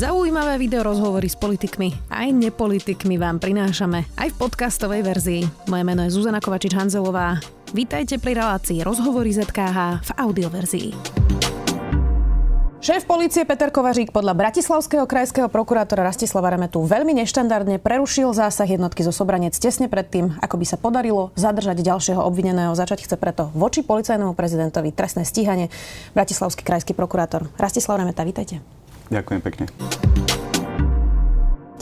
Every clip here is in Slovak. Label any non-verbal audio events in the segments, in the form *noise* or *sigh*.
Zaujímavé video rozhovory s politikmi aj nepolitikmi vám prinášame aj v podcastovej verzii. Moje meno je Zuzana Kovačič-Hanzelová. Vítajte pri relácii Rozhovory ZKH v audioverzii. Šéf policie Peter Kovařík podľa Bratislavského krajského prokurátora Rastislava Remetu veľmi neštandardne prerušil zásah jednotky zo Sobranec tesne pred tým, ako by sa podarilo zadržať ďalšieho obvineného. Začať chce preto voči policajnému prezidentovi trestné stíhanie. Bratislavský krajský prokurátor Rastislav Remeta, vítajte. Ďakujem pekne.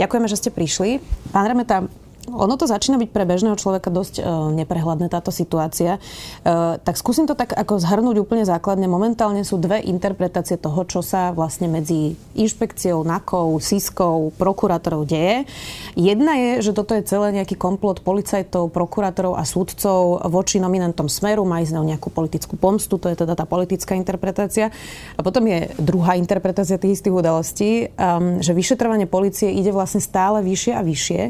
Ďakujeme, že ste prišli. Pán Remeta, ono to začína byť pre bežného človeka dosť uh, neprehľadné táto situácia. Uh, tak skúsim to tak ako zhrnúť úplne základne. Momentálne sú dve interpretácie toho, čo sa vlastne medzi inšpekciou, NAKou, SISkou, prokurátorov deje. Jedna je, že toto je celé nejaký komplot policajtov, prokurátorov a súdcov voči nominantom Smeru, má ísť nejakú politickú pomstu, to je teda tá politická interpretácia. A potom je druhá interpretácia tých istých udalostí, um, že vyšetrovanie policie ide vlastne stále vyššie a vyššie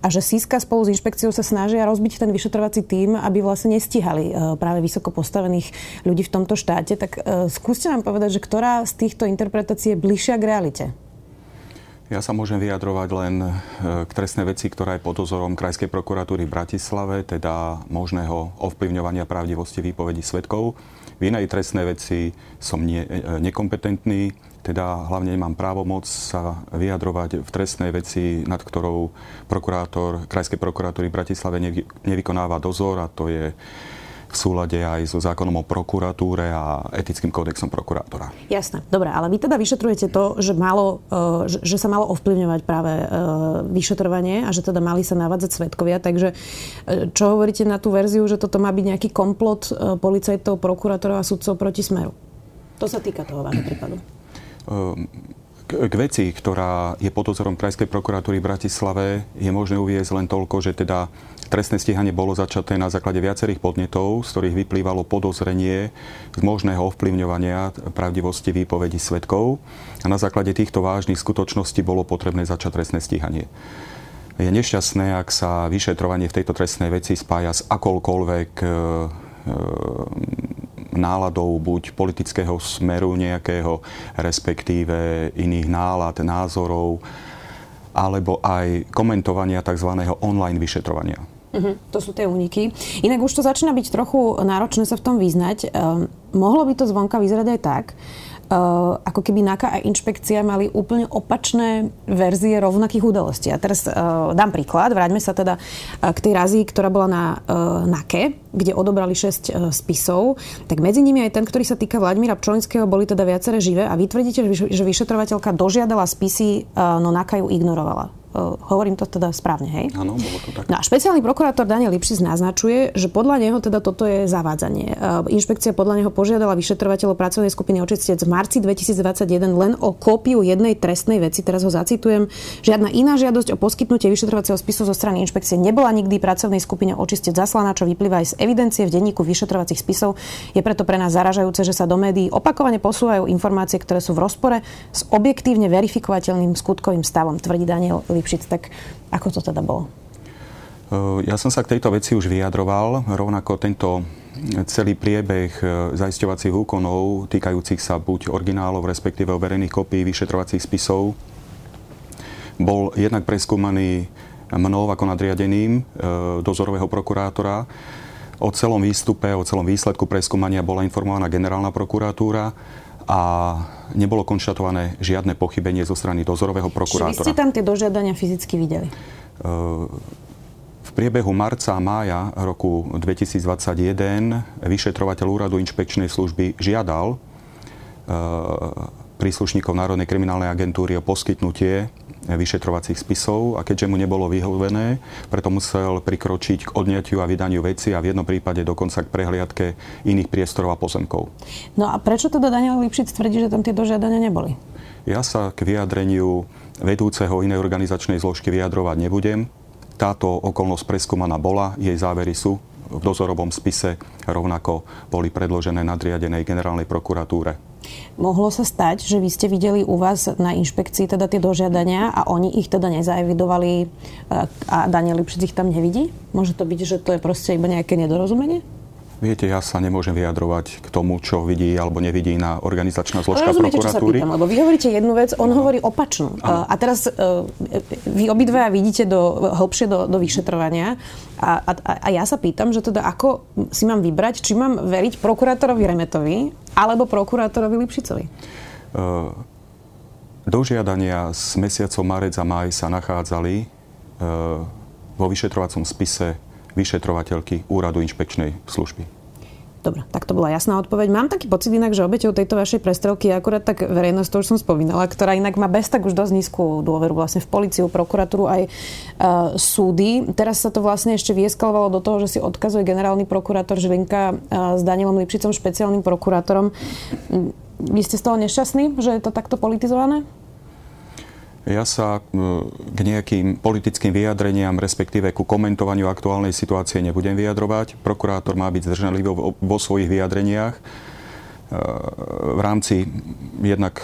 a že SIS Fiska spolu s inšpekciou sa snažia rozbiť ten vyšetrovací tím, aby vlastne nestíhali e, práve vysoko postavených ľudí v tomto štáte. Tak e, skúste nám povedať, že ktorá z týchto interpretácií je bližšia k realite? Ja sa môžem vyjadrovať len e, k trestnej veci, ktorá je pod dozorom Krajskej prokuratúry v Bratislave, teda možného ovplyvňovania pravdivosti výpovedí svetkov. V inej trestnej veci som nie, nekompetentný, teda hlavne nemám právomoc sa vyjadrovať v trestnej veci, nad ktorou prokurátor Krajskej prokuratúry v Bratislave nevy, nevykonáva dozor a to je v súlade aj so zákonom o prokuratúre a etickým kódexom prokurátora. Jasné, dobre, ale vy teda vyšetrujete to, že, malo, e, že sa malo ovplyvňovať práve e, vyšetrovanie a že teda mali sa navádzať svetkovia, takže e, čo hovoríte na tú verziu, že toto má byť nejaký komplot policajtov, prokurátorov a sudcov proti smeru? To sa týka toho vášho prípadu k, veci, ktorá je pod dozorom Krajskej prokuratúry v Bratislave, je možné uviezť len toľko, že teda trestné stíhanie bolo začaté na základe viacerých podnetov, z ktorých vyplývalo podozrenie z možného ovplyvňovania pravdivosti výpovedí svetkov. A na základe týchto vážnych skutočností bolo potrebné začať trestné stíhanie. Je nešťastné, ak sa vyšetrovanie v tejto trestnej veci spája s akolkoľvek e, náladou buď politického smeru nejakého, respektíve iných nálad, názorov, alebo aj komentovania tzv. online vyšetrovania. Uh-huh, to sú tie úniky. Inak už to začína byť trochu náročné sa v tom vyznať. Um, mohlo by to zvonka vyzerať aj tak, Uh, ako keby NAKA a inšpekcia mali úplne opačné verzie rovnakých udalostí. A teraz uh, dám príklad, vráťme sa teda uh, k tej razii, ktorá bola na NAKE, kde odobrali 6 uh, spisov. Tak medzi nimi aj ten, ktorý sa týka Vladimíra Pčolinského, boli teda viaceré živé a vy tvrdíte, že vyšetrovateľka dožiadala spisy, no NAKA ju ignorovala. Hovorím to teda správne, hej? Áno, bolo to tak. No a špeciálny prokurátor Daniel Lipšic naznačuje, že podľa neho teda toto je zavádzanie. Inšpekcia podľa neho požiadala vyšetrovateľov pracovnej skupiny Očistec v marci 2021 len o kópiu jednej trestnej veci. Teraz ho zacitujem. Žiadna iná žiadosť o poskytnutie vyšetrovacieho spisu zo strany inšpekcie nebola nikdy pracovnej skupine Očistec zaslaná, čo vyplýva aj z evidencie v denníku vyšetrovacích spisov. Je preto pre nás zaražajúce, že sa do médií opakovane posúvajú informácie, ktoré sú v rozpore s objektívne verifikovateľným skutkovým stavom, tvrdí Daniel Lipšic. Lipšic, tak ako to teda bolo? Ja som sa k tejto veci už vyjadroval, rovnako tento celý priebeh e, zaisťovacích úkonov týkajúcich sa buď originálov, respektíve overených kopií vyšetrovacích spisov, bol jednak preskúmaný mnou ako nadriadeným e, dozorového prokurátora. O celom výstupe, o celom výsledku preskúmania bola informovaná generálna prokuratúra a nebolo konštatované žiadne pochybenie zo strany dozorového prokurátora. Čiže vy ste tam tie dožiadania fyzicky videli? V priebehu marca a mája roku 2021 vyšetrovateľ úradu inšpekčnej služby žiadal príslušníkov Národnej kriminálnej agentúry o poskytnutie vyšetrovacích spisov a keďže mu nebolo vyhovené, preto musel prikročiť k odňatiu a vydaniu veci a v jednom prípade dokonca k prehliadke iných priestorov a pozemkov. No a prečo teda Daniel Lipšic tvrdí, že tam tie dožiadania neboli? Ja sa k vyjadreniu vedúceho inej organizačnej zložky vyjadrovať nebudem. Táto okolnosť preskúmaná bola, jej závery sú v dozorovom spise rovnako boli predložené nadriadenej generálnej prokuratúre. Mohlo sa stať, že vy ste videli u vás na inšpekcii teda tie dožiadania a oni ich teda nezaevidovali eh, a Daniel Lipšic ich tam nevidí? Môže to byť, že to je proste iba nejaké nedorozumenie? Viete, ja sa nemôžem vyjadrovať k tomu, čo vidí alebo nevidí na organizačná zložka Rozumiete, prokuratúry. Čo sa pýtam, lebo vy hovoríte jednu vec, on hovorí opačnú. Ano. A teraz uh, vy obidvaja vidíte do, hĺbšie do, do vyšetrovania a, a, a ja sa pýtam, že teda ako si mám vybrať, či mám veriť prokurátorovi Remetovi alebo prokurátorovi Lipšicovi? Uh, dožiadania z mesiacov marec a maj sa nachádzali uh, vo vyšetrovacom spise vyšetrovateľky Úradu inšpekčnej služby. Dobre, tak to bola jasná odpoveď. Mám taký pocit inak, že obeťou tejto vašej prestrelky je akurát tak verejnosť, to už som spomínala, ktorá inak má bez tak už dosť nízku dôveru vlastne v policiu, prokuratúru aj uh, súdy. Teraz sa to vlastne ešte vieskalovalo do toho, že si odkazuje generálny prokurátor Žilinka uh, s Danielom Lipšicom, špeciálnym prokurátorom. Vy ste z toho nešťastní, že je to takto politizované? Ja sa k nejakým politickým vyjadreniam, respektíve ku komentovaniu aktuálnej situácie nebudem vyjadrovať. Prokurátor má byť zdržanlivý vo svojich vyjadreniach. E, v rámci jednak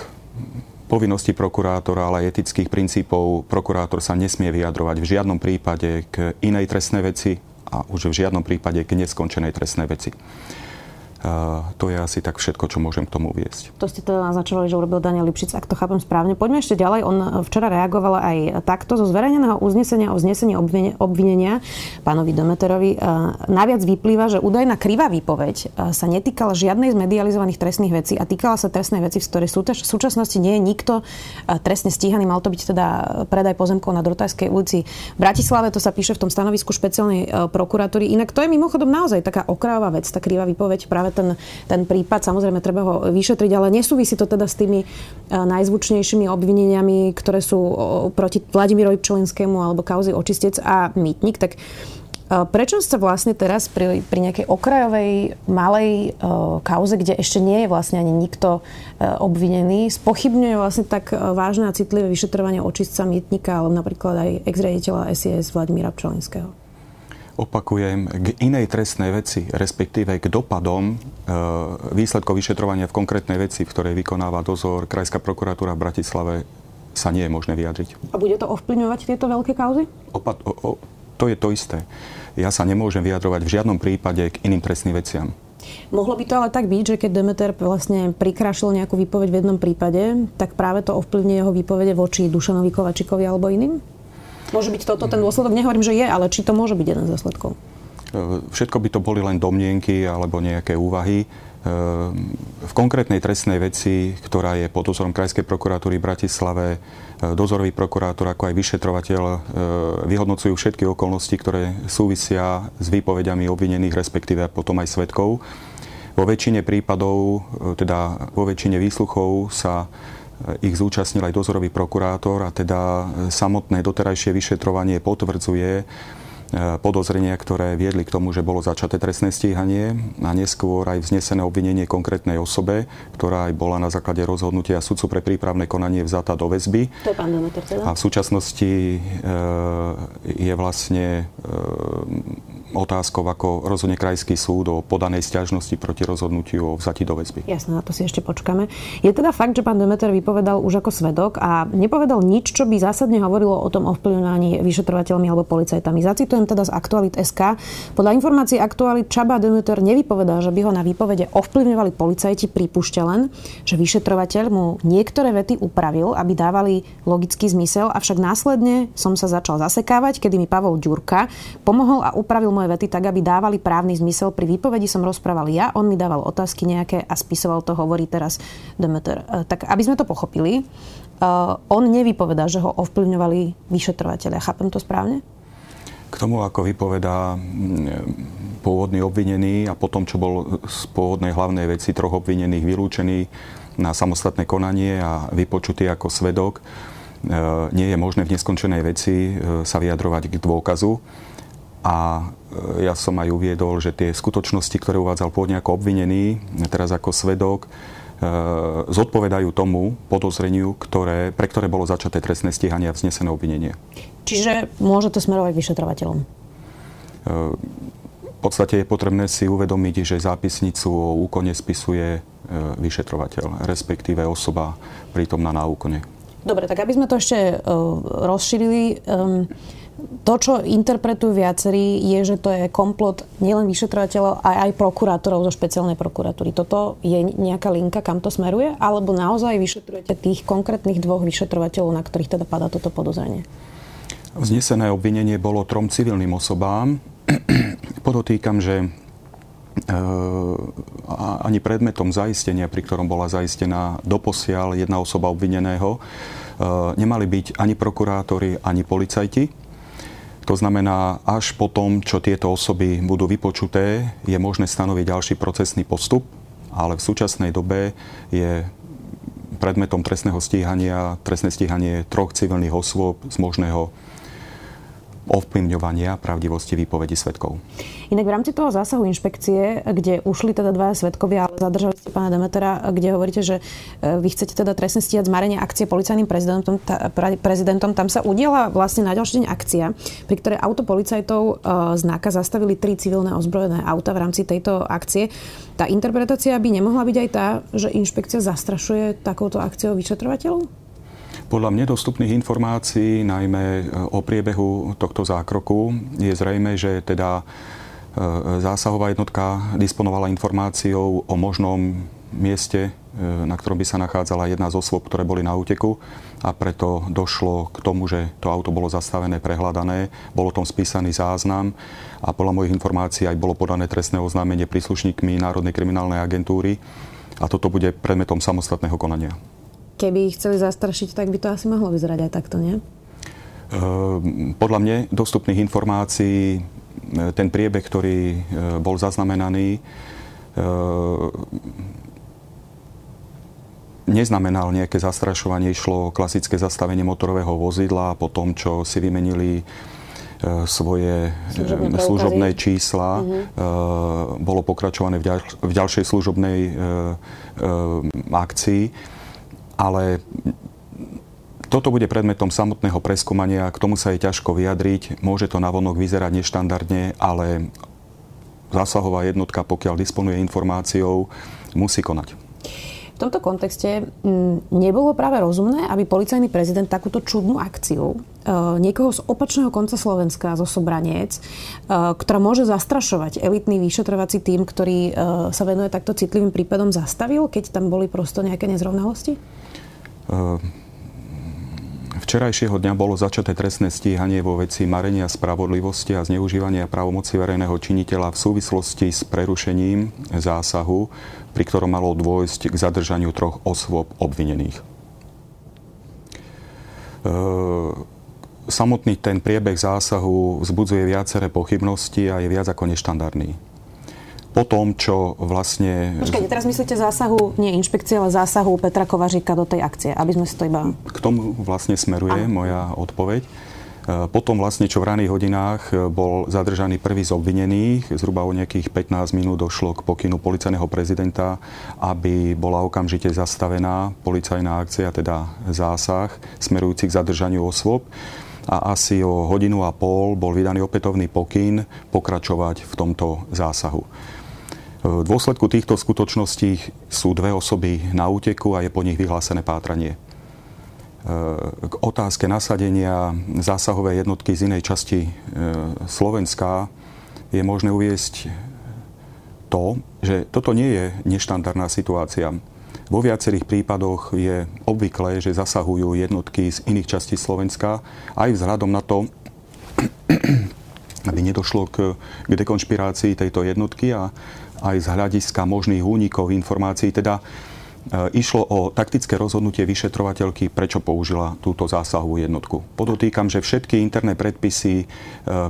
povinnosti prokurátora, ale aj etických princípov prokurátor sa nesmie vyjadrovať v žiadnom prípade k inej trestnej veci a už v žiadnom prípade k neskončenej trestnej veci. To je asi tak všetko, čo môžem k tomu uviesť. To ste teda naznačovali, že urobil Daniel Lipšic, ak to chápem správne. Poďme ešte ďalej. On včera reagoval aj takto. Zo zverejneného uznesenia o znesení obvinenia pánovi Demeterovi uh, naviac vyplýva, že údajná krivá výpoveď sa netýkala žiadnej z medializovaných trestných vecí a týkala sa trestnej veci, v ktorej v súčasnosti nie je nikto trestne stíhaný. Mal to byť teda predaj pozemkov na Drotajskej ulici v Bratislave. To sa píše v tom stanovisku špeciálnej prokuratúry. Inak to je mimochodom naozaj taká okrajová vec, tá krivá výpoveď práve ten, ten prípad. Samozrejme, treba ho vyšetriť, ale nesúvisí to teda s tými e, najzvučnejšími obvineniami, ktoré sú proti Vladimirovi Pčelinskému alebo kauzy očistec a mýtnik. Tak e, Prečo sa vlastne teraz pri, pri nejakej okrajovej malej uh, kauze, kde ešte nie je vlastne ani nikto obvinený, spochybňuje vlastne tak vážne a citlivé vyšetrovanie očistca mýtnika, ale napríklad aj ex-rediteľa SIS Vladimíra Pčolinského? Opakujem, k inej trestnej veci, respektíve k dopadom e, výsledkov vyšetrovania v konkrétnej veci, v ktorej vykonáva dozor Krajská prokuratúra v Bratislave, sa nie je možné vyjadriť. A bude to ovplyvňovať tieto veľké kauzy? Opa- o, o, to je to isté. Ja sa nemôžem vyjadrovať v žiadnom prípade k iným trestným veciam. Mohlo by to ale tak byť, že keď Demeter vlastne prikrašil nejakú výpoveď v jednom prípade, tak práve to ovplyvní jeho výpovede voči Dušanovi Kovačikovi alebo iným? Môže byť toto ten dôsledok? Nehovorím, že je, ale či to môže byť jeden z dôsledkov? E, všetko by to boli len domnienky alebo nejaké úvahy. E, v konkrétnej trestnej veci, ktorá je pod dozorom Krajskej prokuratúry v Bratislave, e, dozorový prokurátor ako aj vyšetrovateľ vyhodnocujú všetky okolnosti, ktoré súvisia s výpovediami obvinených, respektíve potom aj svetkov. Vo väčšine prípadov, teda vo väčšine výsluchov sa ich zúčastnil aj dozorový prokurátor a teda samotné doterajšie vyšetrovanie potvrdzuje, E, podozrenia, ktoré viedli k tomu, že bolo začaté trestné stíhanie a neskôr aj vznesené obvinenie konkrétnej osobe, ktorá aj bola na základe rozhodnutia sudcu pre prípravné konanie vzatá do väzby. To je pán Demeter teda? A v súčasnosti e, je vlastne e, otázkou, ako rozhodne krajský súd o podanej stiažnosti proti rozhodnutiu o vzati do väzby. Jasné, na to si ešte počkáme. Je teda fakt, že pán Demeter vypovedal už ako svedok a nepovedal nič, čo by zásadne hovorilo o tom ovplyvňovaní vyšetrovateľmi alebo policajtami. Zacitujem Citujem teda z Aktualit SK. Podľa informácií Aktualit Čaba Demeter nevypovedal, že by ho na výpovede ovplyvňovali policajti, pripúšťa len, že vyšetrovateľ mu niektoré vety upravil, aby dávali logický zmysel, avšak následne som sa začal zasekávať, kedy mi Pavol Ďurka pomohol a upravil moje vety tak, aby dávali právny zmysel. Pri výpovedi som rozprával ja, on mi dával otázky nejaké a spisoval to, hovorí teraz Demeter. E, tak aby sme to pochopili, Uh, on nevypovedá, že ho ovplyvňovali vyšetrovateľia. Chápem to správne? K tomu, ako vypovedá pôvodný obvinený a potom, čo bol z pôvodnej hlavnej veci troch obvinených vylúčený na samostatné konanie a vypočutý ako svedok, e, nie je možné v neskončenej veci e, sa vyjadrovať k dôkazu. A e, ja som aj uviedol, že tie skutočnosti, ktoré uvádzal pôvodne ako obvinený, teraz ako svedok, zodpovedajú tomu podozreniu, ktoré, pre ktoré bolo začaté trestné stíhanie a vznesené obvinenie. Čiže môže to smerovať vyšetrovateľom? V podstate je potrebné si uvedomiť, že zápisnicu o úkone spisuje e, vyšetrovateľ, respektíve osoba prítomná na úkone. Dobre, tak aby sme to ešte rozšírili, um, To, čo interpretujú viacerí, je, že to je komplot nielen vyšetrovateľov, ale aj prokurátorov zo špeciálnej prokuratúry. Toto je nejaká linka, kam to smeruje? Alebo naozaj vyšetrujete tých konkrétnych dvoch vyšetrovateľov, na ktorých teda padá toto podozrenie? Vznesené obvinenie bolo trom civilným osobám. *clears throat* Podotýkam, že ani predmetom zaistenia, pri ktorom bola zaistená doposiaľ jedna osoba obvineného, nemali byť ani prokurátori, ani policajti. To znamená, až po tom, čo tieto osoby budú vypočuté, je možné stanoviť ďalší procesný postup, ale v súčasnej dobe je predmetom trestného stíhania trestné stíhanie troch civilných osôb z možného ovplyvňovania pravdivosti výpovedí svetkov. Inak v rámci toho zásahu inšpekcie, kde ušli teda dvaja svetkovia, ale zadržali ste pána Demetera, kde hovoríte, že e, vy chcete teda trestne stíhať zmarenie akcie policajným prezidentom, tá, prezidentom, tam sa udiela vlastne na ďalší deň akcia, pri ktorej auto policajtov e, z zastavili tri civilné ozbrojené auta v rámci tejto akcie. Tá interpretácia by nemohla byť aj tá, že inšpekcia zastrašuje takouto akciou vyšetrovateľov? Podľa mne dostupných informácií, najmä e, o priebehu tohto zákroku, je zrejme, že teda e, zásahová jednotka disponovala informáciou o možnom mieste, e, na ktorom by sa nachádzala jedna z osôb, ktoré boli na úteku a preto došlo k tomu, že to auto bolo zastavené, prehľadané, bolo tom spísaný záznam a podľa mojich informácií aj bolo podané trestné oznámenie príslušníkmi Národnej kriminálnej agentúry a toto bude predmetom samostatného konania keby ich chceli zastrašiť, tak by to asi mohlo vyzerať aj takto, nie? Ehm, podľa mne dostupných informácií e, ten priebeh, ktorý e, bol zaznamenaný, e, neznamenal nejaké zastrašovanie, išlo klasické zastavenie motorového vozidla po tom, čo si vymenili svoje služobné, služobné čísla. Uh-huh. Bolo pokračované v, ďal, v ďalšej služobnej akcii ale toto bude predmetom samotného preskúmania, k tomu sa je ťažko vyjadriť. Môže to navonok vyzerať neštandardne, ale zásahová jednotka, pokiaľ disponuje informáciou, musí konať. V tomto kontexte mm, nebolo práve rozumné, aby policajný prezident takúto čudnú akciu e, niekoho z opačného konca Slovenska, zo Sobraniec, e, ktorá môže zastrašovať elitný vyšetrovací tým, ktorý e, sa venuje takto citlivým prípadom, zastavil, keď tam boli prosto nejaké nezrovnalosti? Ehm, včerajšieho dňa bolo začaté trestné stíhanie vo veci marenia spravodlivosti a zneužívania právomoci verejného činiteľa v súvislosti s prerušením zásahu, pri ktorom malo dôjsť k zadržaniu troch osôb obvinených. Ehm, samotný ten priebeh zásahu vzbudzuje viaceré pochybnosti a je viac ako neštandardný po tom, čo vlastne... Počkajte, teraz myslíte zásahu, nie inšpekcie, ale zásahu Petra Kovaříka do tej akcie, aby sme si to iba... K tomu vlastne smeruje Aha. moja odpoveď. E, potom vlastne, čo v raných hodinách e, bol zadržaný prvý z obvinených, zhruba o nejakých 15 minút došlo k pokynu policajného prezidenta, aby bola okamžite zastavená policajná akcia, teda zásah, smerujúci k zadržaniu osôb a asi o hodinu a pol bol vydaný opätovný pokyn pokračovať v tomto zásahu. V dôsledku týchto skutočností sú dve osoby na úteku a je po nich vyhlásené pátranie. K otázke nasadenia zásahovej jednotky z inej časti e, Slovenska je možné uviesť to, že toto nie je neštandardná situácia. Vo viacerých prípadoch je obvyklé, že zasahujú jednotky z iných častí Slovenska aj vzhľadom na to, aby nedošlo k, k dekonšpirácii tejto jednotky a aj z hľadiska možných únikov informácií. Teda e, išlo o taktické rozhodnutie vyšetrovateľky, prečo použila túto zásahovú jednotku. Podotýkam, že všetky interné predpisy e,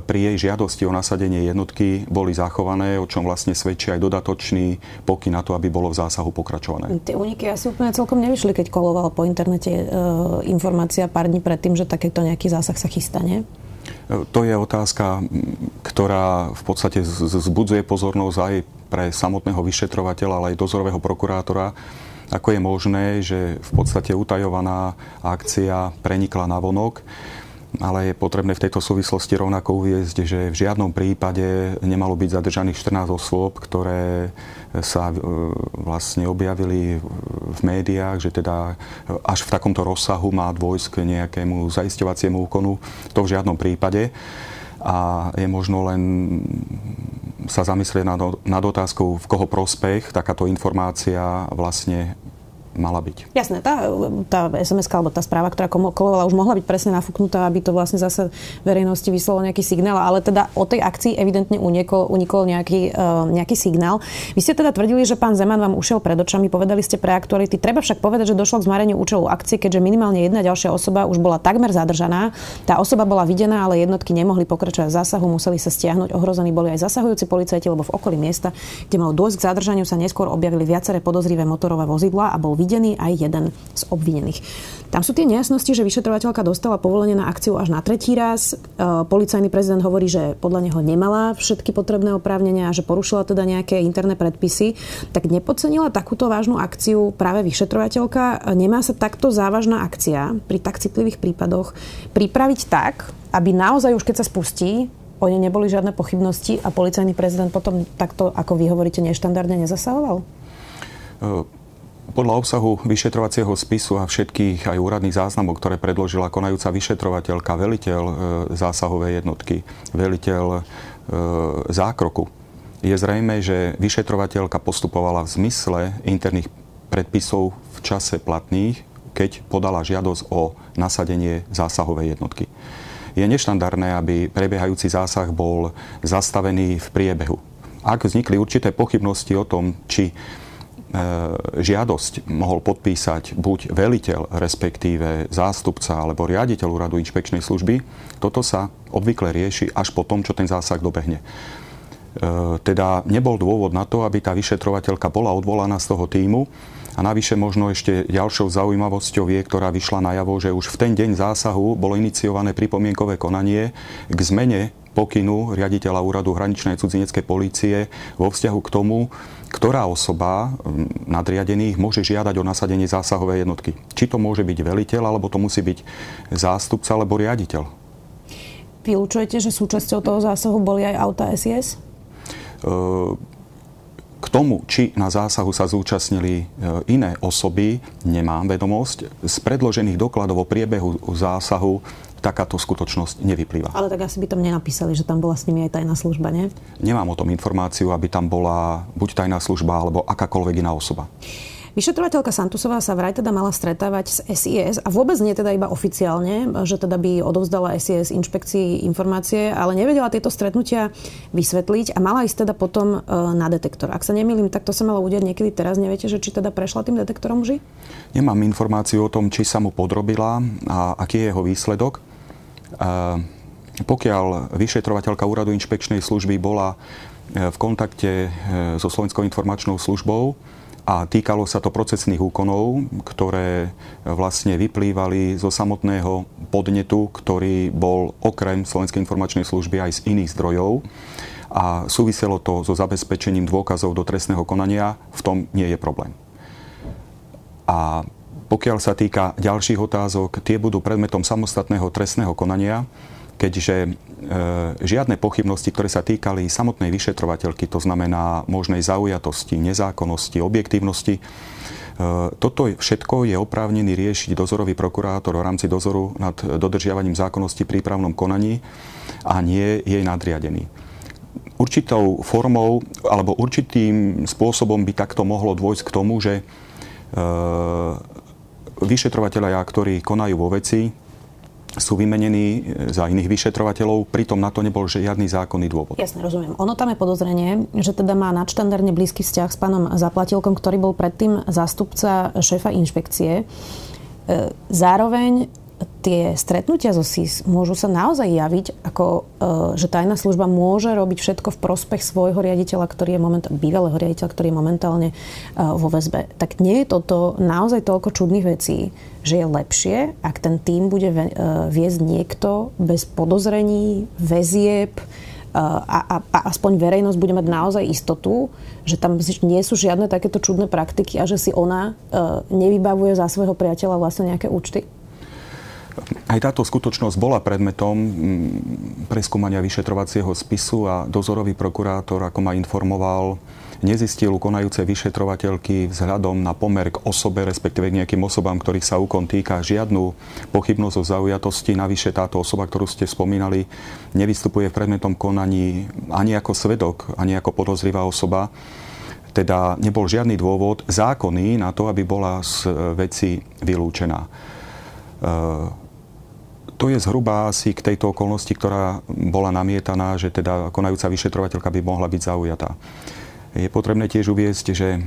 pri jej žiadosti o nasadenie jednotky boli zachované, o čom vlastne svedčí aj dodatočný pokyn na to, aby bolo v zásahu pokračované. Tie úniky asi úplne celkom nevyšli, keď kolovala po internete e, informácia pár dní predtým, že takéto nejaký zásah sa chystá, nie? To je otázka, ktorá v podstate zbudzuje pozornosť aj pre samotného vyšetrovateľa, ale aj dozorového prokurátora, ako je možné, že v podstate utajovaná akcia prenikla na vonok. ale je potrebné v tejto súvislosti rovnako uviezť, že v žiadnom prípade nemalo byť zadržaných 14 osôb, ktoré sa e, vlastne objavili v médiách, že teda až v takomto rozsahu má dôjsť k nejakému zaisťovaciemu úkonu. To v žiadnom prípade. A je možno len sa zamyslieť nad, nad otázkou, v koho prospech takáto informácia vlastne mala byť. Jasné, tá, tá sms alebo tá správa, ktorá kolovala, už mohla byť presne nafúknutá, aby to vlastne zase verejnosti vyslalo nejaký signál, ale teda o tej akcii evidentne unikol, unikol nejaký, uh, nejaký signál. Vy ste teda tvrdili, že pán Zeman vám ušiel pred očami, povedali ste pre aktuality. Treba však povedať, že došlo k zmareniu účelu akcie, keďže minimálne jedna ďalšia osoba už bola takmer zadržaná. Tá osoba bola videná, ale jednotky nemohli pokračovať v zásahu, museli sa stiahnuť. Ohrození boli aj zasahujúci policajti, lebo v okolí miesta, kde malo dôjsť k zadržaniu, sa neskôr objavili viaceré podozrivé motorové vozidla a bol videný aj jeden z obvinených. Tam sú tie nejasnosti, že vyšetrovateľka dostala povolenie na akciu až na tretí raz. E, policajný prezident hovorí, že podľa neho nemala všetky potrebné oprávnenia a že porušila teda nejaké interné predpisy. Tak nepodcenila takúto vážnu akciu práve vyšetrovateľka. Nemá sa takto závažná akcia pri tak citlivých prípadoch pripraviť tak, aby naozaj už keď sa spustí, o nej neboli žiadne pochybnosti a policajný prezident potom takto, ako vy hovoríte, neštandardne nezasahoval? Uh podľa obsahu vyšetrovacieho spisu a všetkých aj úradných záznamov, ktoré predložila konajúca vyšetrovateľka, veliteľ e, zásahovej jednotky, veliteľ e, zákroku, je zrejme, že vyšetrovateľka postupovala v zmysle interných predpisov v čase platných, keď podala žiadosť o nasadenie zásahovej jednotky. Je neštandardné, aby prebiehajúci zásah bol zastavený v priebehu. Ak vznikli určité pochybnosti o tom, či žiadosť mohol podpísať buď veliteľ, respektíve zástupca alebo riaditeľ úradu inšpekčnej služby, toto sa obvykle rieši až po tom, čo ten zásah dobehne. E, teda nebol dôvod na to, aby tá vyšetrovateľka bola odvolaná z toho týmu a navyše možno ešte ďalšou zaujímavosťou je, ktorá vyšla najavo, že už v ten deň zásahu bolo iniciované pripomienkové konanie k zmene pokynu riaditeľa úradu hraničnej cudzineckej polície vo vzťahu k tomu, ktorá osoba nadriadených môže žiadať o nasadenie zásahovej jednotky. Či to môže byť veliteľ, alebo to musí byť zástupca alebo riaditeľ. Vylúčujete, že súčasťou toho zásahu boli aj auta SIS? K tomu, či na zásahu sa zúčastnili e, iné osoby, nemám vedomosť. Z predložených dokladov o priebehu zásahu takáto skutočnosť nevyplýva. Ale tak asi by tam nenapísali, že tam bola s nimi aj tajná služba, nie? Nemám o tom informáciu, aby tam bola buď tajná služba alebo akákoľvek iná osoba. Vyšetrovateľka Santusová sa vraj teda mala stretávať s SIS a vôbec nie teda iba oficiálne, že teda by odovzdala SIS inšpekcii informácie, ale nevedela tieto stretnutia vysvetliť a mala ísť teda potom e, na detektor. Ak sa nemýlim, tak to sa malo udiať niekedy teraz. Neviete, že či teda prešla tým detektorom už? Nemám informáciu o tom, či sa mu podrobila a aký je jeho výsledok. Pokiaľ vyšetrovateľka úradu inšpekčnej služby bola e, v kontakte e, so Slovenskou informačnou službou a týkalo sa to procesných úkonov, ktoré vlastne vyplývali zo samotného podnetu, ktorý bol okrem Slovenskej informačnej služby aj z iných zdrojov a súviselo to so zabezpečením dôkazov do trestného konania, v tom nie je problém. A pokiaľ sa týka ďalších otázok, tie budú predmetom samostatného trestného konania, keďže e, žiadne pochybnosti, ktoré sa týkali samotnej vyšetrovateľky, to znamená možnej zaujatosti, nezákonnosti, objektívnosti, e, toto všetko je oprávnený riešiť dozorový prokurátor v rámci dozoru nad dodržiavaním zákonnosti v prípravnom konaní a nie jej nadriadený. Určitou formou alebo určitým spôsobom by takto mohlo dôjsť k tomu, že e, vyšetrovateľia, ktorí konajú vo veci, sú vymenení za iných vyšetrovateľov, pritom na to nebol žiadny zákonný dôvod. Jasne, rozumiem. Ono tam je podozrenie, že teda má nadštandardne blízky vzťah s pánom Zaplatilkom, ktorý bol predtým zástupca šéfa inšpekcie. E, zároveň tie stretnutia zo SIS môžu sa naozaj javiť ako, e, že tajná služba môže robiť všetko v prospech svojho riaditeľa, ktorý je moment, bývalého riaditeľa, ktorý je momentálne e, vo väzbe. Tak nie je toto naozaj toľko čudných vecí, že je lepšie, ak ten tým bude e, viesť niekto bez podozrení, väzieb, a, a, a aspoň verejnosť bude mať naozaj istotu, že tam nie sú žiadne takéto čudné praktiky a že si ona nevybavuje za svojho priateľa vlastne nejaké účty? Aj táto skutočnosť bola predmetom mm, preskúmania vyšetrovacieho spisu a dozorový prokurátor, ako ma informoval, nezistil u konajúcej vyšetrovateľky vzhľadom na pomer k osobe, respektíve k nejakým osobám, ktorých sa úkon týka, žiadnu pochybnosť o zaujatosti. Navyše táto osoba, ktorú ste spomínali, nevystupuje v predmetom konaní ani ako svedok, ani ako podozrivá osoba. Teda nebol žiadny dôvod zákonný na to, aby bola z veci vylúčená. To je zhruba asi k tejto okolnosti, ktorá bola namietaná, že teda konajúca vyšetrovateľka by mohla byť zaujatá. Je potrebné tiež uviezť, že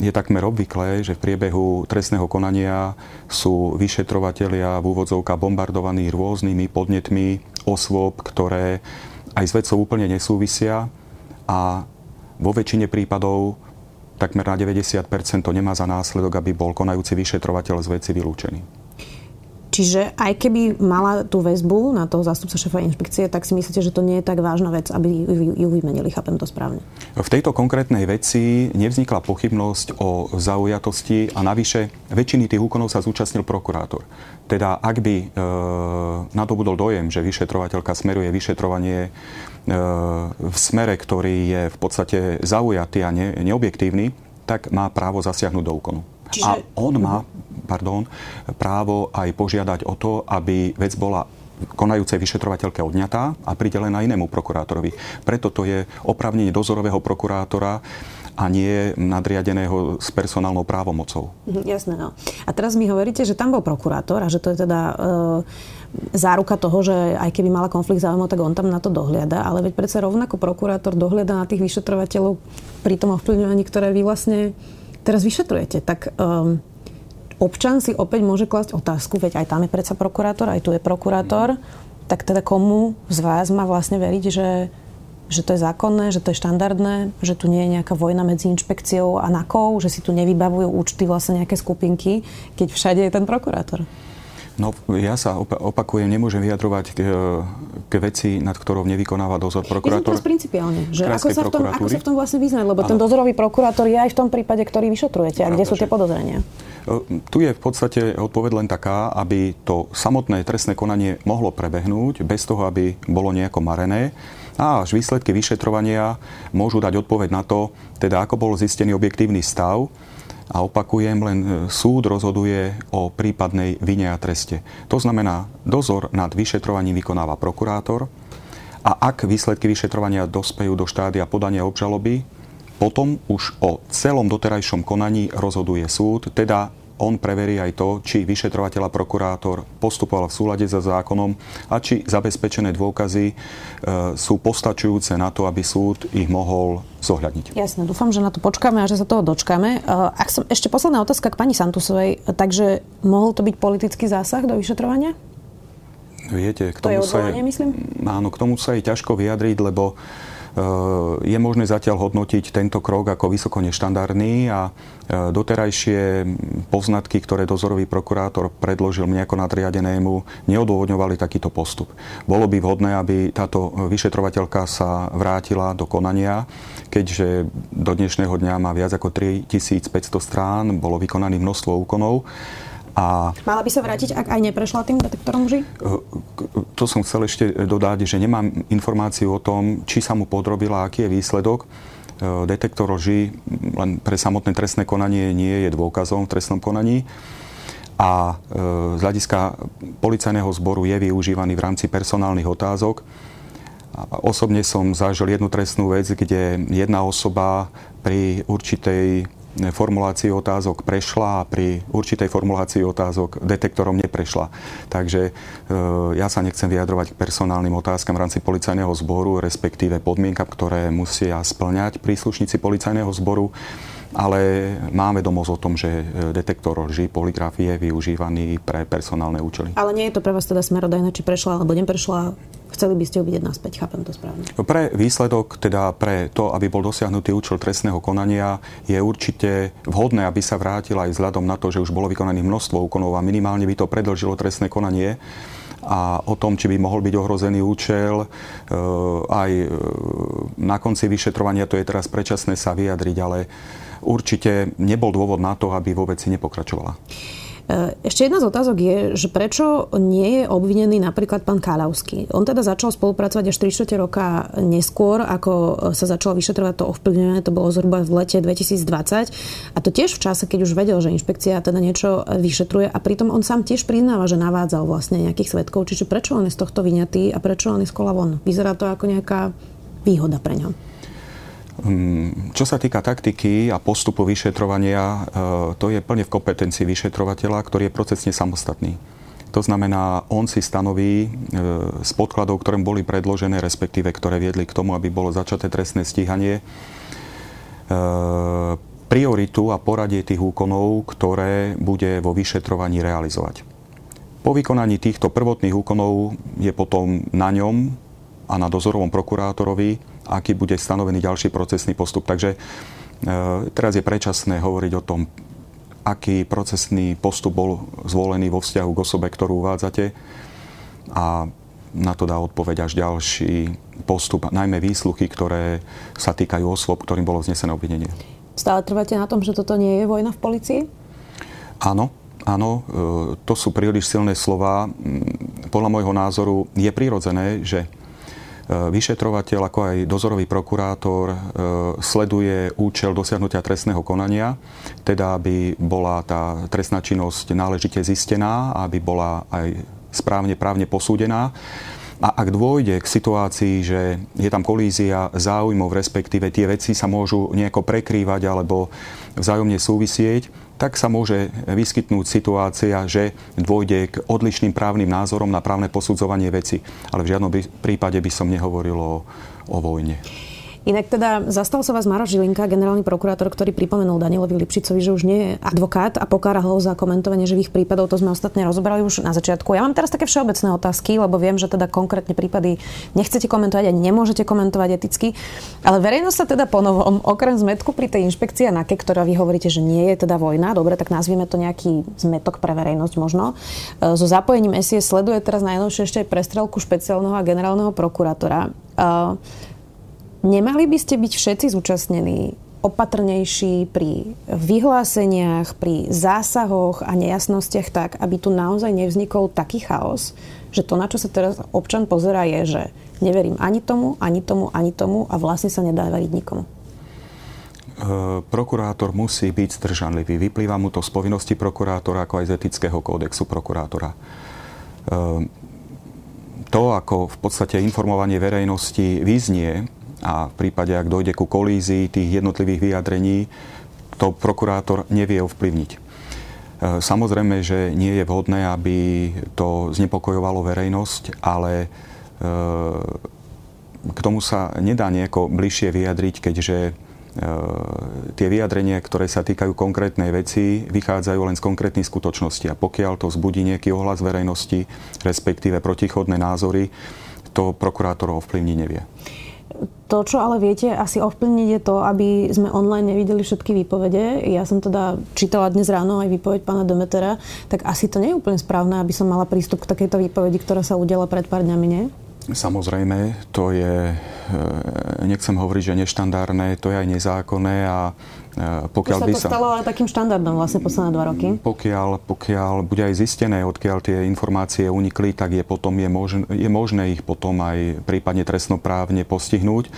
je takmer obvyklé, že v priebehu trestného konania sú vyšetrovatelia v úvodzovka bombardovaní rôznymi podnetmi osôb, ktoré aj s vedcov úplne nesúvisia a vo väčšine prípadov takmer na 90% to nemá za následok, aby bol konajúci vyšetrovateľ z veci vylúčený. Čiže aj keby mala tú väzbu na toho zástupca šéfa inšpekcie, tak si myslíte, že to nie je tak vážna vec, aby ju vymenili. Chápem to správne. V tejto konkrétnej veci nevznikla pochybnosť o zaujatosti a navyše väčšiny tých úkonov sa zúčastnil prokurátor. Teda ak by e, nadobudol dojem, že vyšetrovateľka smeruje vyšetrovanie e, v smere, ktorý je v podstate zaujatý a ne, neobjektívny, tak má právo zasiahnuť do úkonu. Čiže... A on má pardon, právo aj požiadať o to, aby vec bola konajúcej vyšetrovateľke odňatá a pridelená inému prokurátorovi. Preto to je opravnenie dozorového prokurátora a nie nadriadeného s personálnou právomocou. Mhm, jasné, no. A teraz mi hovoríte, že tam bol prokurátor a že to je teda e, záruka toho, že aj keby mala konflikt záujmov, tak on tam na to dohliada. Ale veď predsa rovnako prokurátor dohliada na tých vyšetrovateľov pri tom ovplyvňovaní, ktoré vy vlastne teraz vyšetrujete. Tak um, občan si opäť môže klásť otázku, veď aj tam je predsa prokurátor, aj tu je prokurátor, tak teda komu z vás má vlastne veriť, že, že to je zákonné, že to je štandardné, že tu nie je nejaká vojna medzi inšpekciou a NAKou, že si tu nevybavujú účty vlastne nejaké skupinky, keď všade je ten prokurátor? No, ja sa opakujem, nemôžem vyjadrovať k, k veci, nad ktorou nevykonáva dozor prokurátor. Myslím principiálne, že ako sa, v tom, ako sa v tom vlastne vyznať, lebo ano. ten dozorový prokurátor je aj v tom prípade, ktorý vyšetrujete. A kde sú tie podozrenia? Tu je v podstate odpoveď len taká, aby to samotné trestné konanie mohlo prebehnúť bez toho, aby bolo nejako marené. A až výsledky vyšetrovania môžu dať odpoveď na to, teda ako bol zistený objektívny stav. A opakujem, len e, súd rozhoduje o prípadnej vine a treste. To znamená, dozor nad vyšetrovaním vykonáva prokurátor. A ak výsledky vyšetrovania dospejú do štádia podania obžaloby, potom už o celom doterajšom konaní rozhoduje súd, teda on preverí aj to, či vyšetrovateľ a prokurátor postupoval v súlade so zákonom a či zabezpečené dôkazy e, sú postačujúce na to, aby súd ich mohol zohľadniť. Jasne, dúfam, že na to počkáme a že sa toho dočkáme. E, ak som, ešte posledná otázka k pani Santusovej. Takže mohol to byť politický zásah do vyšetrovania? Viete, k tomu to je sa je, myslím? Áno, k tomu sa je ťažko vyjadriť, lebo je možné zatiaľ hodnotiť tento krok ako vysoko neštandardný a eh, doterajšie poznatky, ktoré dozorový prokurátor predložil mne ako nadriadenému, neodôvodňovali takýto postup. Bolo by vhodné, aby táto vyšetrovateľka sa vrátila do konania, keďže do dnešného dňa má viac ako 3500 strán, bolo vykonaných množstvo úkonov a... Mala by sa vrátiť, ak aj neprešla tým detektorom lži? To som chcel ešte dodať, že nemám informáciu o tom, či sa mu podrobila, aký je výsledok. Detektor lži len pre samotné trestné konanie nie je dôkazom v trestnom konaní a z hľadiska policajného zboru je využívaný v rámci personálnych otázok. Osobne som zažil jednu trestnú vec, kde jedna osoba pri určitej formulácii otázok prešla a pri určitej formulácii otázok detektorom neprešla. Takže e, ja sa nechcem vyjadrovať k personálnym otázkam v rámci policajného zboru, respektíve podmienkam, ktoré musia splňať príslušníci policajného zboru ale máme vedomosť o tom, že e, detektor lži, poligraf je využívaný pre personálne účely. Ale nie je to pre vás teda smerodajné, či prešla alebo neprešla Chceli by ste ho vidieť naspäť, chápem to správne. Pre výsledok, teda pre to, aby bol dosiahnutý účel trestného konania, je určite vhodné, aby sa vrátil aj vzhľadom na to, že už bolo vykonaných množstvo úkonov a minimálne by to predlžilo trestné konanie a o tom, či by mohol byť ohrozený účel. E, aj e, na konci vyšetrovania, to je teraz predčasné sa vyjadriť, ale určite nebol dôvod na to, aby vo veci nepokračovala. Ešte jedna z otázok je, že prečo nie je obvinený napríklad pán Káľavský. On teda začal spolupracovať až 3 roka neskôr, ako sa začalo vyšetrovať to ovplyvňovanie, to bolo zhruba v lete 2020. A to tiež v čase, keď už vedel, že inšpekcia teda niečo vyšetruje a pritom on sám tiež priznáva, že navádzal vlastne nejakých svetkov. Čiže prečo on je z tohto vyňatý a prečo on je z kola von? Vyzerá to ako nejaká výhoda pre ňo. Mm, čo sa týka taktiky a postupu vyšetrovania, e, to je plne v kompetencii vyšetrovateľa, ktorý je procesne samostatný. To znamená, on si stanoví e, z podkladov, ktoré boli predložené, respektíve ktoré viedli k tomu, aby bolo začaté trestné stíhanie, e, prioritu a poradie tých úkonov, ktoré bude vo vyšetrovaní realizovať. Po vykonaní týchto prvotných úkonov je potom na ňom a na dozorovom prokurátorovi, aký bude stanovený ďalší procesný postup. Takže e, teraz je predčasné hovoriť o tom, aký procesný postup bol zvolený vo vzťahu k osobe, ktorú uvádzate a na to dá odpoveď až ďalší postup, najmä výsluchy, ktoré sa týkajú osôb, ktorým bolo vznesené obvinenie. Stále trváte na tom, že toto nie je vojna v policii? Áno, áno, e, to sú príliš silné slova. Podľa môjho názoru je prirodzené, že vyšetrovateľ, ako aj dozorový prokurátor e, sleduje účel dosiahnutia trestného konania, teda aby bola tá trestná činnosť náležite zistená, aby bola aj správne právne posúdená. A ak dôjde k situácii, že je tam kolízia záujmov, respektíve tie veci sa môžu nejako prekrývať alebo vzájomne súvisieť, tak sa môže vyskytnúť situácia, že dôjde k odlišným právnym názorom na právne posudzovanie veci. Ale v žiadnom prípade by som nehovoril o, o vojne. Inak teda zastal sa vás Maroš Žilinka, generálny prokurátor, ktorý pripomenul Danielovi Lipšicovi, že už nie je advokát a pokáral ho za komentovanie živých prípadov. To sme ostatne rozobrali už na začiatku. Ja mám teraz také všeobecné otázky, lebo viem, že teda konkrétne prípady nechcete komentovať ani nemôžete komentovať eticky. Ale verejnosť sa teda ponovom, okrem zmetku pri tej inšpekcii a NAKE, ktorá vy hovoríte, že nie je teda vojna, dobre, tak nazvieme to nejaký zmetok pre verejnosť možno. E, so zapojením SIS sleduje teraz najnovšie ešte aj prestrelku špeciálneho a generálneho prokurátora. Nemali by ste byť všetci zúčastnení opatrnejší pri vyhláseniach, pri zásahoch a nejasnostiach tak, aby tu naozaj nevznikol taký chaos, že to, na čo sa teraz občan pozera, je, že neverím ani tomu, ani tomu, ani tomu a vlastne sa nedá veriť nikomu. E, prokurátor musí byť zdržanlivý. Vyplýva mu to z povinnosti prokurátora, ako aj z etického kódexu prokurátora. E, to, ako v podstate informovanie verejnosti vyznie, a v prípade, ak dojde ku kolízii tých jednotlivých vyjadrení, to prokurátor nevie ovplyvniť. E, samozrejme, že nie je vhodné, aby to znepokojovalo verejnosť, ale e, k tomu sa nedá nejako bližšie vyjadriť, keďže e, tie vyjadrenia, ktoré sa týkajú konkrétnej veci, vychádzajú len z konkrétnych skutočností. A pokiaľ to vzbudí nejaký ohlas verejnosti, respektíve protichodné názory, to prokurátor ovplyvniť nevie. To, čo ale viete asi ovplyvniť je to, aby sme online nevideli všetky výpovede. Ja som teda čítala dnes ráno aj výpoveď pána Demetera, tak asi to nie je úplne správne, aby som mala prístup k takejto výpovedi, ktorá sa udiala pred pár dňami, nie? Samozrejme, to je, e, nechcem hovoriť, že neštandardné, to je aj nezákonné a pokiaľ to sa by to sa... stalo ale takým štandardom vlastne posledné dva roky. Pokiaľ, pokiaľ bude aj zistené, odkiaľ tie informácie unikli, tak je potom je možné, je možné ich potom aj prípadne trestnoprávne postihnúť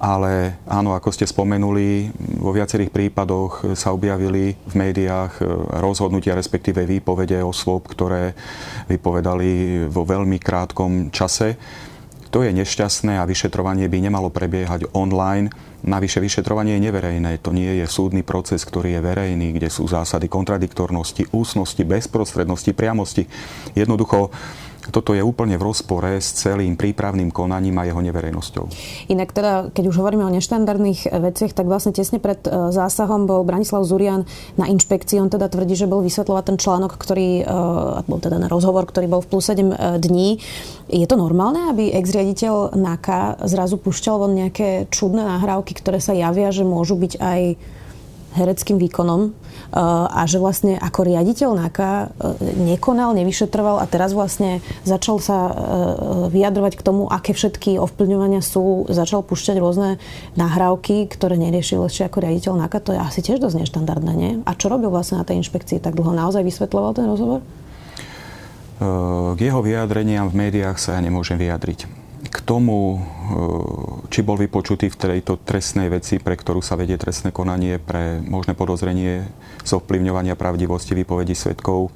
ale áno, ako ste spomenuli, vo viacerých prípadoch sa objavili v médiách e, rozhodnutia, respektíve výpovede osôb, ktoré vypovedali vo veľmi krátkom čase. To je nešťastné a vyšetrovanie by nemalo prebiehať online. Navyše vyšetrovanie je neverejné. To nie je súdny proces, ktorý je verejný, kde sú zásady kontradiktornosti, úsnosti, bezprostrednosti, priamosti. Jednoducho toto je úplne v rozpore s celým prípravným konaním a jeho neverejnosťou. Inak teda, keď už hovoríme o neštandardných veciach, tak vlastne tesne pred e, zásahom bol Branislav Zurian na inšpekcii. On teda tvrdí, že bol vysvetľovať ten článok, ktorý, e, alebo teda na rozhovor, ktorý bol v plus 7 e, dní. Je to normálne, aby ex-riaditeľ NAKA zrazu pušťal von nejaké čudné nahrávky, ktoré sa javia, že môžu byť aj hereckým výkonom a že vlastne ako riaditeľ NAKA nekonal, nevyšetroval a teraz vlastne začal sa vyjadrovať k tomu, aké všetky ovplyvňovania sú, začal púšťať rôzne nahrávky, ktoré neriešil ešte ako riaditeľ NAKA, to je asi tiež dosť neštandardné, nie? A čo robil vlastne na tej inšpekcii tak dlho? Naozaj vysvetloval ten rozhovor? K jeho vyjadreniam v médiách sa ja nemôžem vyjadriť k tomu, e, či bol vypočutý v tejto trestnej veci, pre ktorú sa vedie trestné konanie, pre možné podozrenie z ovplyvňovania pravdivosti výpovedí svetkov.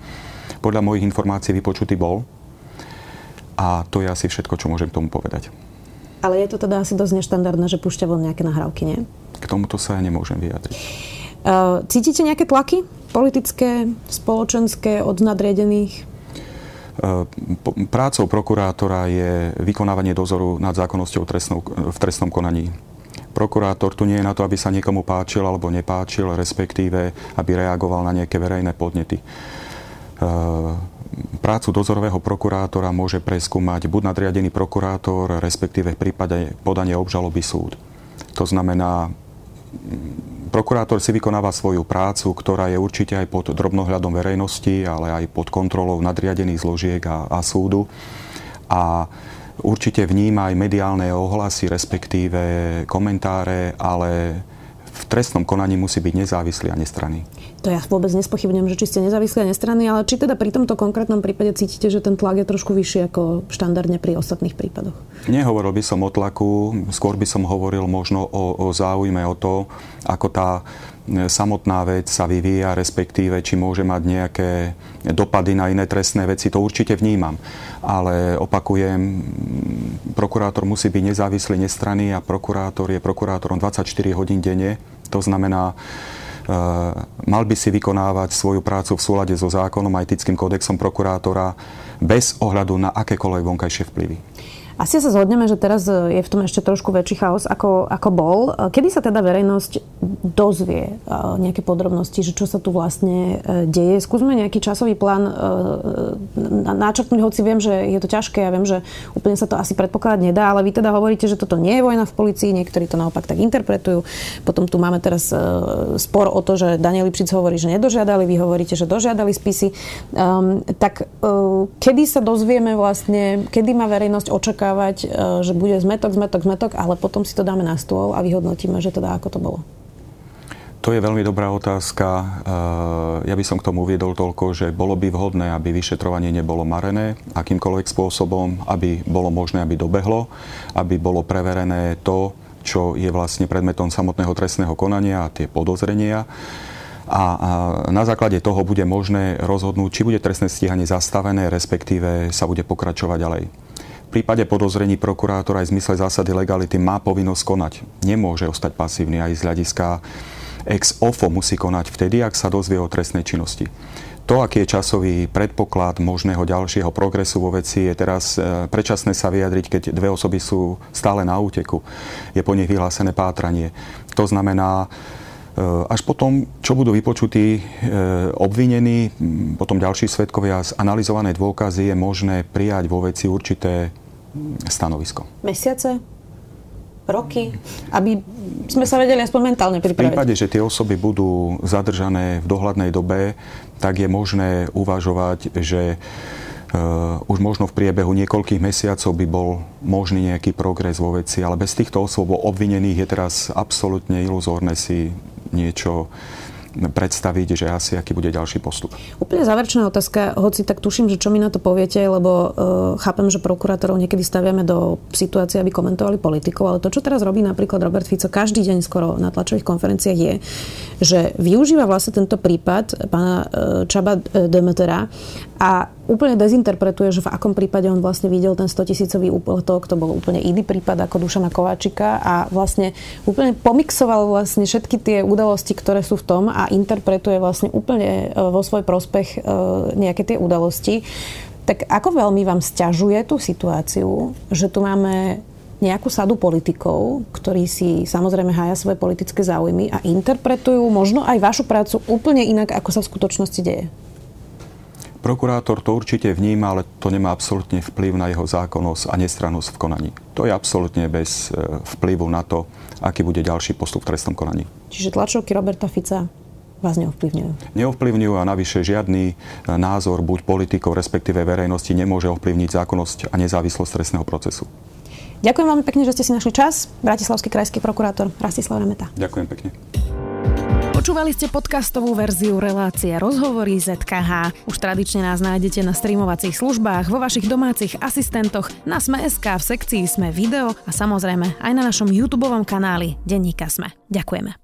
Podľa mojich informácií vypočutý bol. A to je asi všetko, čo môžem k tomu povedať. Ale je to teda asi dosť neštandardné, že púšťa von nejaké nahrávky, nie? K tomuto sa ja nemôžem vyjadriť. Uh, cítite nejaké tlaky politické, spoločenské od nadriedených? Prácou prokurátora je vykonávanie dozoru nad zákonnosťou v trestnom konaní. Prokurátor tu nie je na to, aby sa niekomu páčil alebo nepáčil, respektíve aby reagoval na nejaké verejné podnety. E, prácu dozorového prokurátora môže preskúmať buď nadriadený prokurátor, respektíve v prípade podania obžaloby súd. To znamená, prokurátor si vykonáva svoju prácu, ktorá je určite aj pod drobnohľadom verejnosti, ale aj pod kontrolou nadriadených zložiek a, a súdu. A určite vníma aj mediálne ohlasy, respektíve komentáre, ale v trestnom konaní musí byť nezávislý a nestranný. To ja vôbec nespochybňujem, že či ste nezávislí a nestranní, ale či teda pri tomto konkrétnom prípade cítite, že ten tlak je trošku vyšší ako štandardne pri ostatných prípadoch? Nehovoril by som o tlaku, skôr by som hovoril možno o, o záujme o to, ako tá e, samotná vec sa vyvíja, respektíve či môže mať nejaké dopady na iné trestné veci, to určite vnímam. Ale opakujem, prokurátor musí byť nezávislý, nestranný a prokurátor je prokurátorom 24 hodín denne. To znamená, mal by si vykonávať svoju prácu v súlade so zákonom a etickým kódexom prokurátora bez ohľadu na akékoľvek vonkajšie vplyvy. Asi sa zhodneme, že teraz je v tom ešte trošku väčší chaos, ako, ako bol. Kedy sa teda verejnosť dozvie e, nejaké podrobnosti, že čo sa tu vlastne e, deje? Skúsme nejaký časový plán e, načrtnúť, hoci viem, že je to ťažké. Ja viem, že úplne sa to asi predpokladať nedá, ale vy teda hovoríte, že toto nie je vojna v policii, niektorí to naopak tak interpretujú. Potom tu máme teraz spor o to, že Daniel Lipšic hovorí, že nedožiadali, vy hovoríte, že dožiadali spisy. Um, tak uh, kedy sa dozvieme vlastne, kedy má verejnosť očakávať očakávať, e, že bude zmetok, zmetok, zmetok, ale potom si to dáme na stôl a vyhodnotíme, že teda ako to bolo. To je veľmi dobrá otázka. E, ja by som k tomu uviedol toľko, že bolo by vhodné, aby vyšetrovanie nebolo marené akýmkoľvek spôsobom, aby bolo možné, aby dobehlo, aby bolo preverené to, čo je vlastne predmetom samotného trestného konania a tie podozrenia. A, na základe toho bude možné rozhodnúť, či bude trestné stíhanie zastavené, respektíve sa bude pokračovať ďalej prípade podozrení prokurátor aj v zmysle zásady legality má povinnosť konať. Nemôže ostať pasívny aj z hľadiska ex ofo musí konať vtedy, ak sa dozvie o trestnej činnosti. To, aký je časový predpoklad možného ďalšieho progresu vo veci, je teraz e, predčasné sa vyjadriť, keď dve osoby sú stále na úteku. Je po nich vyhlásené pátranie. To znamená, e, až potom, čo budú vypočutí e, obvinení, potom ďalší svetkovia z analyzované dôkazy, je možné prijať vo veci určité stanovisko. Mesiace? Roky? Aby sme sa vedeli aspoň mentálne pripraviť. V prípade, že tie osoby budú zadržané v dohľadnej dobe, tak je možné uvažovať, že Uh, už možno v priebehu niekoľkých mesiacov by bol možný nejaký progres vo veci, ale bez týchto osôb obvinených je teraz absolútne iluzórne si niečo predstaviť, že asi aký bude ďalší postup. Úplne záverečná otázka, hoci tak tuším, že čo mi na to poviete, lebo uh, chápem, že prokurátorov niekedy staviame do situácie, aby komentovali politikov, ale to, čo teraz robí napríklad Robert Fico každý deň skoro na tlačových konferenciách je, že využíva vlastne tento prípad pána uh, Čaba e, Demetera a úplne dezinterpretuje, že v akom prípade on vlastne videl ten 100 tisícový úplatok, to bol úplne iný prípad ako Dušana Kováčika a vlastne úplne pomixoval vlastne všetky tie udalosti, ktoré sú v tom a interpretuje vlastne úplne e, vo svoj prospech e, nejaké tie udalosti. Tak ako veľmi vám stiažuje tú situáciu, že tu máme nejakú sadu politikov, ktorí si samozrejme hája svoje politické záujmy a interpretujú možno aj vašu prácu úplne inak, ako sa v skutočnosti deje? Prokurátor to určite vníma, ale to nemá absolútne vplyv na jeho zákonnosť a nestrannosť v konaní. To je absolútne bez e, vplyvu na to, aký bude ďalší postup v trestnom konaní. Čiže tlačovky Roberta Fica vás neovplyvňujú? Neovplyvňujú a navyše žiadny e, názor buď politikov, respektíve verejnosti nemôže ovplyvniť zákonnosť a nezávislosť trestného procesu. Ďakujem veľmi pekne, že ste si našli čas. Bratislavský krajský prokurátor Rastislav Remeta. Ďakujem pekne. Počúvali ste podcastovú verziu relácie Rozhovory ZKH. Už tradične nás nájdete na streamovacích službách, vo vašich domácich asistentoch, na Sme.sk, v sekcii Sme video a samozrejme aj na našom YouTube kanáli Denníka Sme. Ďakujeme.